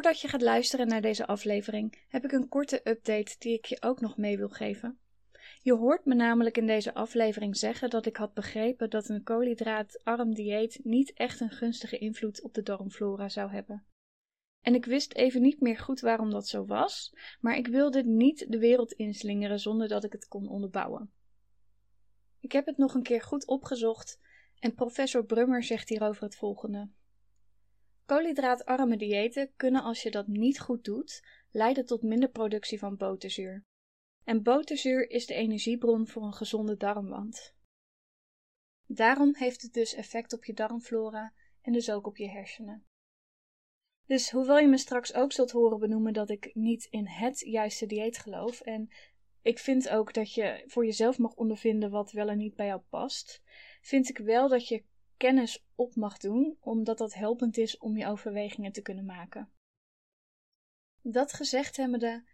Voordat je gaat luisteren naar deze aflevering, heb ik een korte update die ik je ook nog mee wil geven. Je hoort me namelijk in deze aflevering zeggen dat ik had begrepen dat een koolhydraatarm dieet niet echt een gunstige invloed op de darmflora zou hebben. En ik wist even niet meer goed waarom dat zo was, maar ik wilde niet de wereld inslingeren zonder dat ik het kon onderbouwen. Ik heb het nog een keer goed opgezocht en professor Brummer zegt hierover het volgende. Koolhydraatarme diëten kunnen als je dat niet goed doet, leiden tot minder productie van boterzuur. En boterzuur is de energiebron voor een gezonde darmwand. Daarom heeft het dus effect op je darmflora en dus ook op je hersenen. Dus hoewel je me straks ook zult horen benoemen dat ik niet in het juiste dieet geloof en ik vind ook dat je voor jezelf mag ondervinden wat wel en niet bij jou past, vind ik wel dat je kennis op mag doen, omdat dat helpend is om je overwegingen te kunnen maken. Dat gezegd hebbende,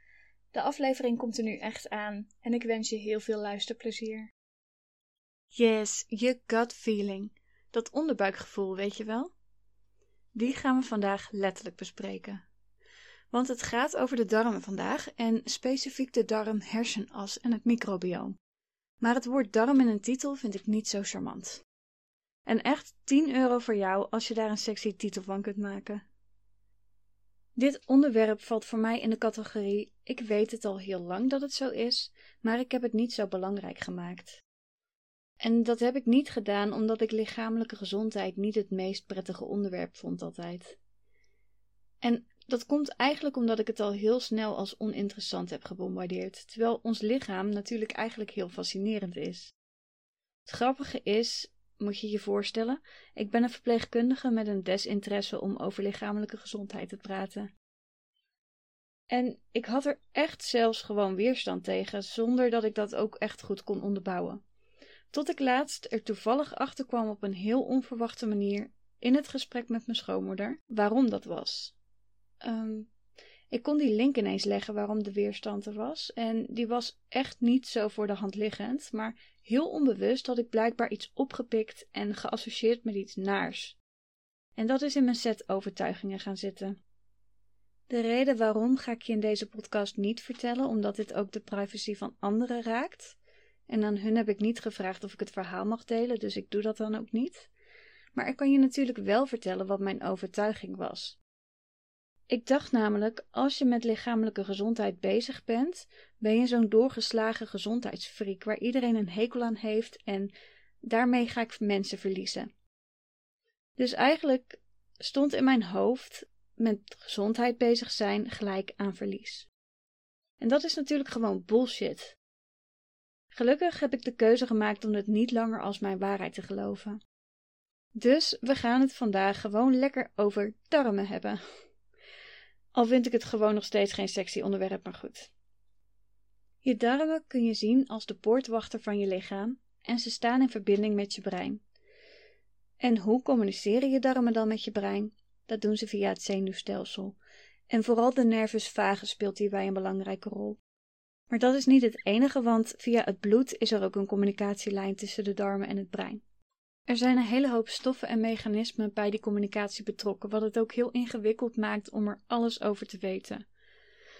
de aflevering komt er nu echt aan en ik wens je heel veel luisterplezier. Yes, je gut feeling. Dat onderbuikgevoel, weet je wel? Die gaan we vandaag letterlijk bespreken. Want het gaat over de darmen vandaag en specifiek de darm-hersenas en het microbioom. Maar het woord darm in een titel vind ik niet zo charmant. En echt 10 euro voor jou als je daar een sexy titel van kunt maken. Dit onderwerp valt voor mij in de categorie: ik weet het al heel lang dat het zo is, maar ik heb het niet zo belangrijk gemaakt. En dat heb ik niet gedaan omdat ik lichamelijke gezondheid niet het meest prettige onderwerp vond altijd. En dat komt eigenlijk omdat ik het al heel snel als oninteressant heb gebombardeerd, terwijl ons lichaam natuurlijk eigenlijk heel fascinerend is. Het grappige is, moet je je voorstellen, ik ben een verpleegkundige met een desinteresse om over lichamelijke gezondheid te praten. En ik had er echt zelfs gewoon weerstand tegen, zonder dat ik dat ook echt goed kon onderbouwen. Tot ik laatst er toevallig achter kwam op een heel onverwachte manier in het gesprek met mijn schoonmoeder waarom dat was. Um, ik kon die link ineens leggen waarom de weerstand er was. En die was echt niet zo voor de hand liggend, maar heel onbewust had ik blijkbaar iets opgepikt en geassocieerd met iets naars. En dat is in mijn set overtuigingen gaan zitten. De reden waarom ga ik je in deze podcast niet vertellen, omdat dit ook de privacy van anderen raakt. En aan hun heb ik niet gevraagd of ik het verhaal mag delen, dus ik doe dat dan ook niet. Maar ik kan je natuurlijk wel vertellen wat mijn overtuiging was. Ik dacht namelijk, als je met lichamelijke gezondheid bezig bent, ben je zo'n doorgeslagen gezondheidsfreak waar iedereen een hekel aan heeft en daarmee ga ik mensen verliezen. Dus eigenlijk stond in mijn hoofd met gezondheid bezig zijn gelijk aan verlies. En dat is natuurlijk gewoon bullshit. Gelukkig heb ik de keuze gemaakt om het niet langer als mijn waarheid te geloven. Dus we gaan het vandaag gewoon lekker over darmen hebben. Al vind ik het gewoon nog steeds geen sexy onderwerp, maar goed. Je darmen kun je zien als de poortwachter van je lichaam en ze staan in verbinding met je brein. En hoe communiceren je darmen dan met je brein? Dat doen ze via het zenuwstelsel. En vooral de nervus vagus speelt hierbij een belangrijke rol. Maar dat is niet het enige, want via het bloed is er ook een communicatielijn tussen de darmen en het brein. Er zijn een hele hoop stoffen en mechanismen bij die communicatie betrokken, wat het ook heel ingewikkeld maakt om er alles over te weten.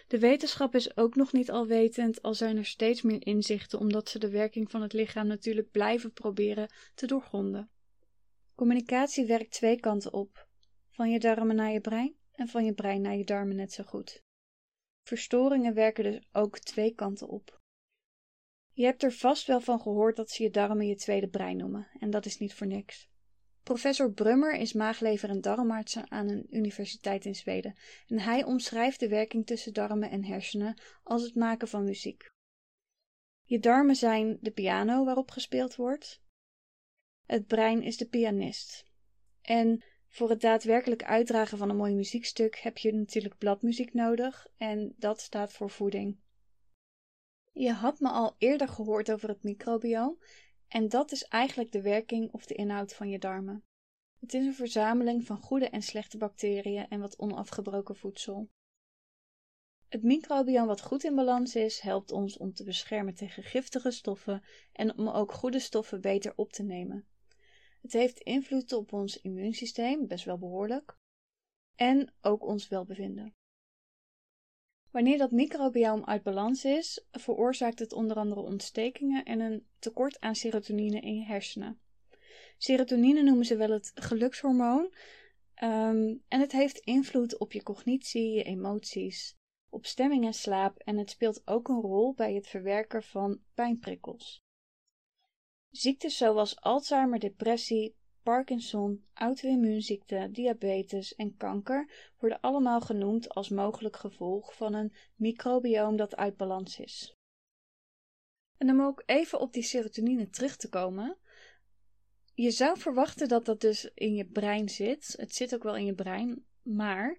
De wetenschap is ook nog niet alwetend, al zijn er steeds meer inzichten, omdat ze de werking van het lichaam natuurlijk blijven proberen te doorgronden. Communicatie werkt twee kanten op: van je darmen naar je brein en van je brein naar je darmen net zo goed. Verstoringen werken dus ook twee kanten op. Je hebt er vast wel van gehoord dat ze je darmen je tweede brein noemen, en dat is niet voor niks. Professor Brummer is maaglever en darmarts aan een universiteit in Zweden en hij omschrijft de werking tussen darmen en hersenen als het maken van muziek. Je darmen zijn de piano waarop gespeeld wordt. Het brein is de pianist. En voor het daadwerkelijk uitdragen van een mooi muziekstuk heb je natuurlijk bladmuziek nodig en dat staat voor voeding. Je had me al eerder gehoord over het microbioom en dat is eigenlijk de werking of de inhoud van je darmen. Het is een verzameling van goede en slechte bacteriën en wat onafgebroken voedsel. Het microbioom wat goed in balans is, helpt ons om te beschermen tegen giftige stoffen en om ook goede stoffen beter op te nemen. Het heeft invloed op ons immuunsysteem, best wel behoorlijk. en ook ons welbevinden. Wanneer dat microbioom uit balans is, veroorzaakt het onder andere ontstekingen en een tekort aan serotonine in je hersenen. Serotonine noemen ze wel het gelukshormoon. Um, en het heeft invloed op je cognitie, je emoties, op stemming en slaap en het speelt ook een rol bij het verwerken van pijnprikkels. Ziektes zoals Alzheimer, depressie, Parkinson, auto-immuunziekte, diabetes en kanker worden allemaal genoemd als mogelijk gevolg van een microbioom dat uit balans is. En om ook even op die serotonine terug te komen. Je zou verwachten dat dat dus in je brein zit. Het zit ook wel in je brein, maar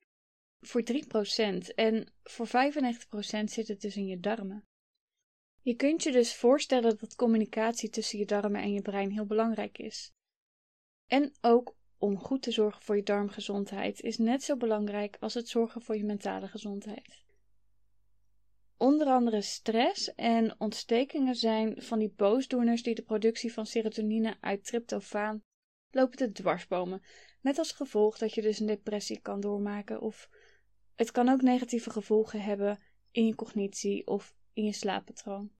voor 3% en voor 95% zit het dus in je darmen. Je kunt je dus voorstellen dat communicatie tussen je darmen en je brein heel belangrijk is. En ook om goed te zorgen voor je darmgezondheid is net zo belangrijk als het zorgen voor je mentale gezondheid. Onder andere stress en ontstekingen zijn van die boosdoeners die de productie van serotonine uit tryptofaan lopen te dwarsbomen, met als gevolg dat je dus een depressie kan doormaken of het kan ook negatieve gevolgen hebben in je cognitie of in je slaappatroon.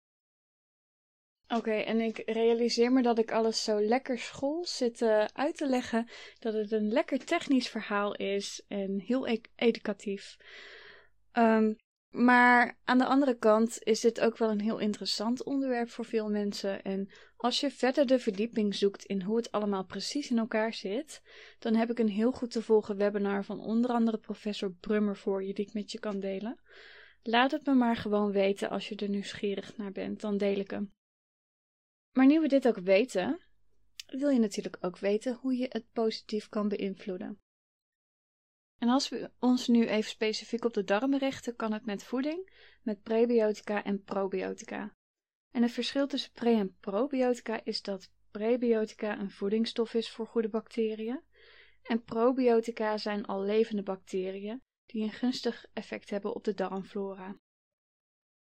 Oké, en ik realiseer me dat ik alles zo lekker school zit uh, uit te leggen. Dat het een lekker technisch verhaal is en heel e educatief. Um, maar aan de andere kant is dit ook wel een heel interessant onderwerp voor veel mensen. En als je verder de verdieping zoekt in hoe het allemaal precies in elkaar zit, dan heb ik een heel goed te volgen webinar van onder andere professor Brummer voor je, die ik met je kan delen. Laat het me maar gewoon weten als je er nieuwsgierig naar bent, dan deel ik hem. Maar nu we dit ook weten, wil je natuurlijk ook weten hoe je het positief kan beïnvloeden. En als we ons nu even specifiek op de darmen richten, kan het met voeding, met prebiotica en probiotica. En het verschil tussen pre- en probiotica is dat prebiotica een voedingsstof is voor goede bacteriën en probiotica zijn al levende bacteriën die een gunstig effect hebben op de darmflora.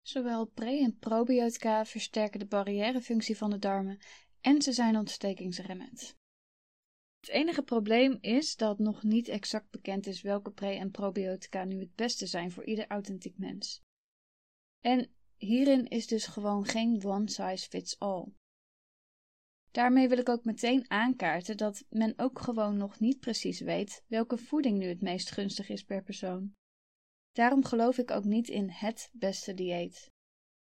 Zowel pre- en probiotica versterken de barrièrefunctie van de darmen en ze zijn ontstekingsremmend. Het enige probleem is dat nog niet exact bekend is welke pre- en probiotica nu het beste zijn voor ieder authentiek mens. En hierin is dus gewoon geen one size fits all. Daarmee wil ik ook meteen aankaarten dat men ook gewoon nog niet precies weet welke voeding nu het meest gunstig is per persoon. Daarom geloof ik ook niet in het beste dieet.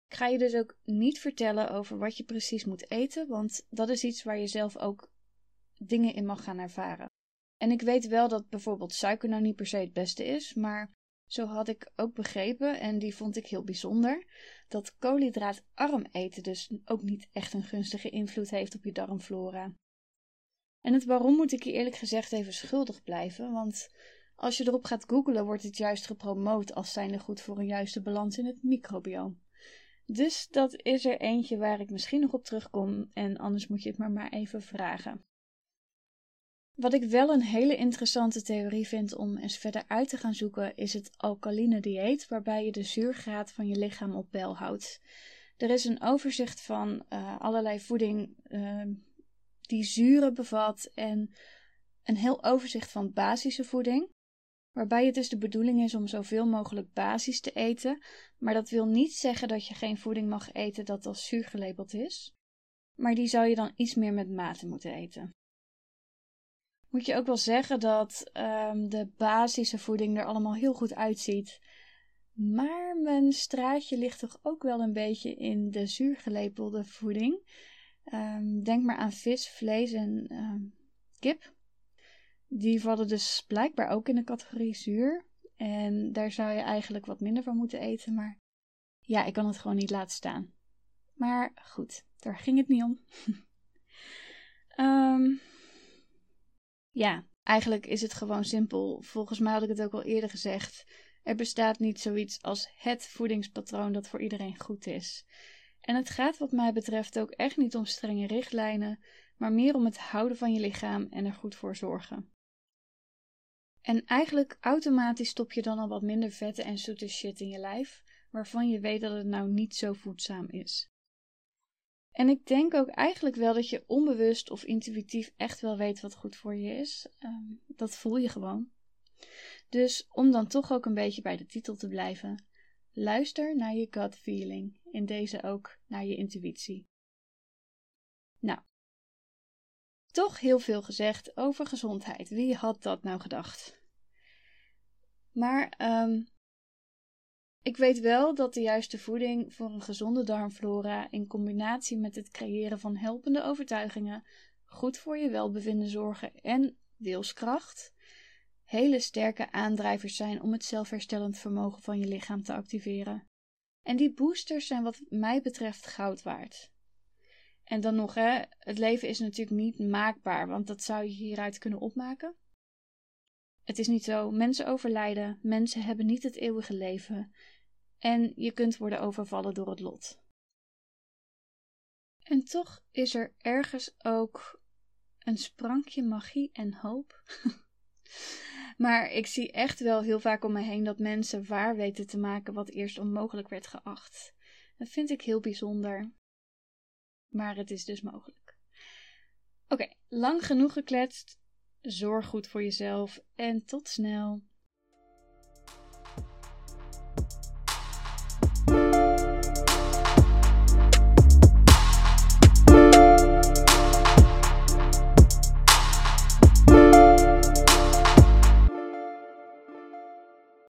Ik ga je dus ook niet vertellen over wat je precies moet eten, want dat is iets waar je zelf ook dingen in mag gaan ervaren. En ik weet wel dat bijvoorbeeld suiker nou niet per se het beste is, maar zo had ik ook begrepen, en die vond ik heel bijzonder, dat koolhydraatarm eten dus ook niet echt een gunstige invloed heeft op je darmflora. En het waarom moet ik je eerlijk gezegd even schuldig blijven, want als je erop gaat googlen wordt het juist gepromoot als zijnde goed voor een juiste balans in het microbioom. Dus dat is er eentje waar ik misschien nog op terugkom en anders moet je het maar maar even vragen. Wat ik wel een hele interessante theorie vind om eens verder uit te gaan zoeken, is het alkaline dieet, waarbij je de zuurgraad van je lichaam op peil houdt. Er is een overzicht van uh, allerlei voeding uh, die zuren bevat en een heel overzicht van basische voeding. Waarbij het dus de bedoeling is om zoveel mogelijk basis te eten, maar dat wil niet zeggen dat je geen voeding mag eten dat als zuur gelabeld is. Maar die zou je dan iets meer met mate moeten eten moet je ook wel zeggen dat um, de basische voeding er allemaal heel goed uitziet. Maar mijn straatje ligt toch ook wel een beetje in de zuurgelepelde voeding. Um, denk maar aan vis, vlees en um, kip. Die vallen dus blijkbaar ook in de categorie zuur. En daar zou je eigenlijk wat minder van moeten eten. Maar ja, ik kan het gewoon niet laten staan. Maar goed, daar ging het niet om. um, Ja, eigenlijk is het gewoon simpel. Volgens mij had ik het ook al eerder gezegd. Er bestaat niet zoiets als het voedingspatroon dat voor iedereen goed is. En het gaat wat mij betreft ook echt niet om strenge richtlijnen, maar meer om het houden van je lichaam en er goed voor zorgen. En eigenlijk automatisch stop je dan al wat minder vette en zoete shit in je lijf, waarvan je weet dat het nou niet zo voedzaam is. En ik denk ook eigenlijk wel dat je onbewust of intuïtief echt wel weet wat goed voor je is. Um, dat voel je gewoon. Dus om dan toch ook een beetje bij de titel te blijven, luister naar je gut feeling, in deze ook naar je intuïtie. Nou, toch heel veel gezegd over gezondheid. Wie had dat nou gedacht? Maar um, ik weet wel dat de juiste voeding voor een gezonde darmflora in combinatie met het creëren van helpende overtuigingen, goed voor je welbevinden zorgen en wilskracht hele sterke aandrijvers zijn om het zelfherstellend vermogen van je lichaam te activeren. En die boosters zijn wat mij betreft goud waard. En dan nog, hè, het leven is natuurlijk niet maakbaar, want dat zou je hieruit kunnen opmaken. Het is niet zo, mensen overlijden, mensen hebben niet het eeuwige leven en je kunt worden overvallen door het lot. En toch is er ergens ook een sprankje magie en hoop. maar ik zie echt wel heel vaak om me heen dat mensen waar weten te maken wat eerst onmogelijk werd geacht. Dat vind ik heel bijzonder. Maar het is dus mogelijk. Oké, lang genoeg gekletst. Zorg goed voor jezelf en tot snel.